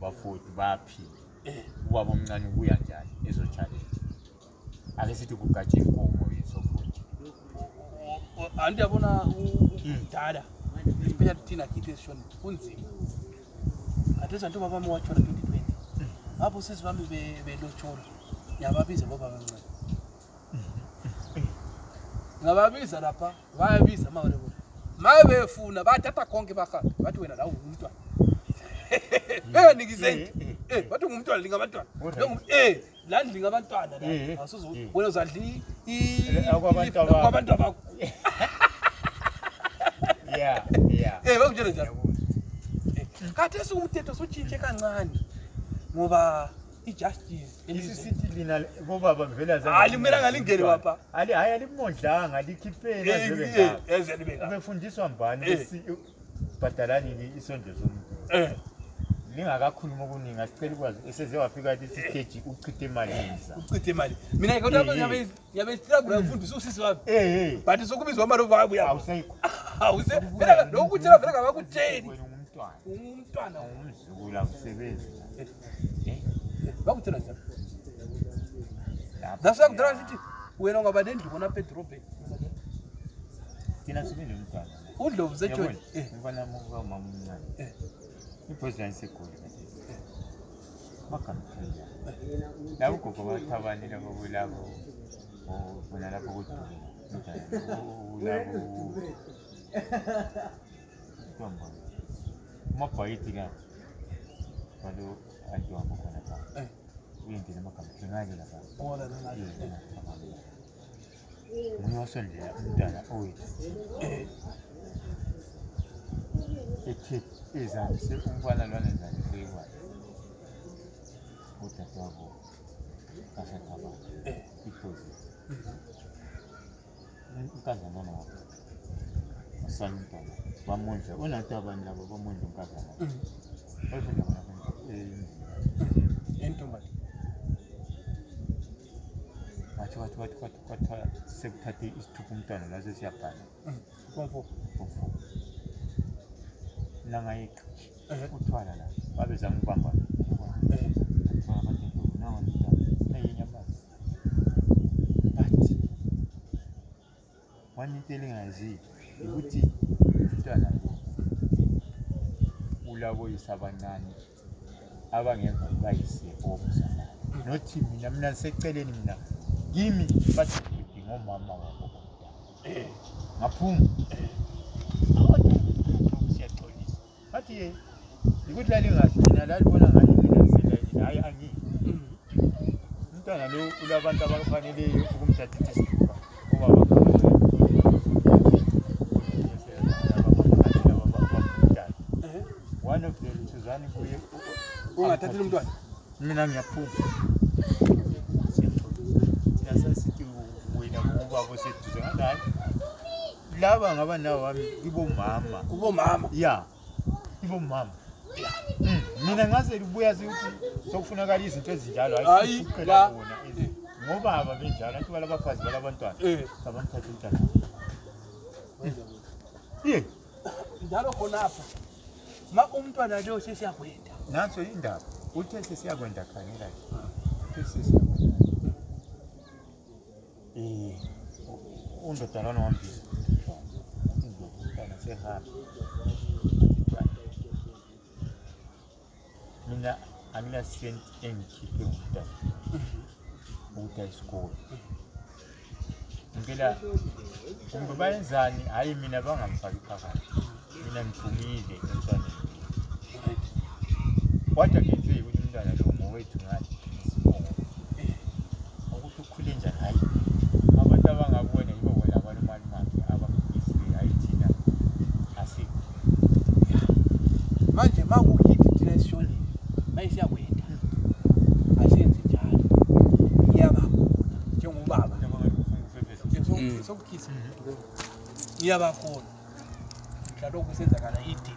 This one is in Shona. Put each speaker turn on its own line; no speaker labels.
bafuthi baphi ubaba omncane ubuya njani ezotshalela ake sithi kugatsha inkomo yesofuthi anti yabona umdala hmm. especially thina kithi esishoni kunzima athesa nto babami watshona 2020 hmm. apho sisi bami belotsholwa ngiyababiza bobaba mncane ngababiza lapha bayabiza maolebona ma befuna bathatha konke bahambe bathi wena la ungumntwana bebe ndingizenti mm, mm, eh, mm. bathi ngumntwana ndingabantwana eh, la ndingabantwana wena uzadli eh, kwabantu abakho e bakutshela njalo kathe sikumthetho sotshintshe kancane ngoba ijusticelimelanga lingene waphaayi alimondlanga alikhipheeefundiswa mbani badalanini isondo somntu lingakakhuluma okuningi asicela ukwazi eseze wafika tisiteji uchithe malinza eh, uchithe mali mina eh, eh. ngiyabeyistrugleyafundisa usisi wami but sokubizwa mali ovabuyaoukutshela vele ngabakutheniumntwana umzukulu akusebenzi bakutheaaaakudala sithi wena ungaba nendlubona apha edorobheni thina sibe nomntwana undlovu seoni p o s n a n s e k u u l i m i s i a b a k a n t t a n y a Labo koko b a t a v a n i r a mu bulabo obulala bw'obutuufu. o u l a b o bw'omuntu. Mapa yitira. u a d o ajja okukona ka. Uyingira maka mutunganyira ka. Ola nana. Muyosondera n u d a l a o y a ezandise umntwana lwana ezandise imali udadewabo kasekhaba iphozi unkazanana wabo asana umntwana bamondla unato abantu labo bamondla unkazana oyifunda bona entombati bathi bathi bathi kwathiwa sekuthathe isithupha umntwana lase siyabhala komfo komfo inanga yethu eh. uthwala la babezama ukubamba wanito elingaziyo ukuthi umntwana lo ulaboyisa abancane abangeva bayisebomzana nothi mina mina seceleni mina kimi bathi ngomama wabo ngaphuma eh. ki ikuti lali ngasina lali bona ngani abafaneleyo ukumthathisisa ubaba one mina ngiyaphuma siyasasithi wena ubaba wami kubomama kubomama ya yeah. ibo mama mm, mina ngazeli ukubuya sikuthi sokufunakala izinto ezinjalo hayiuela bona ngobaba benjalo athi balabafazi balabantwana eh. sabamthatha umntana ye njalo khonapha ma umntwana leyo sesiyakwenda naso indaba uthe sesiyakwenda khanelake ah. eh, undodalwana wambiza undodalwana sehambe hamina hamina sent engikhiphe kuda ukuda isikole ngela kumbe bayenzani hhayi mina bangamfaki phakathi mina ngivumile emntwaneni kwade akenzeki ukuthi umntwana lo ngowethu ngani ukuthi ukhule njani hhayi abantu abangabona yibo bona abalimali makhe abaisi hhayi thina asiko manje maku chokukisi iyavakona mhlatokusenzakana idi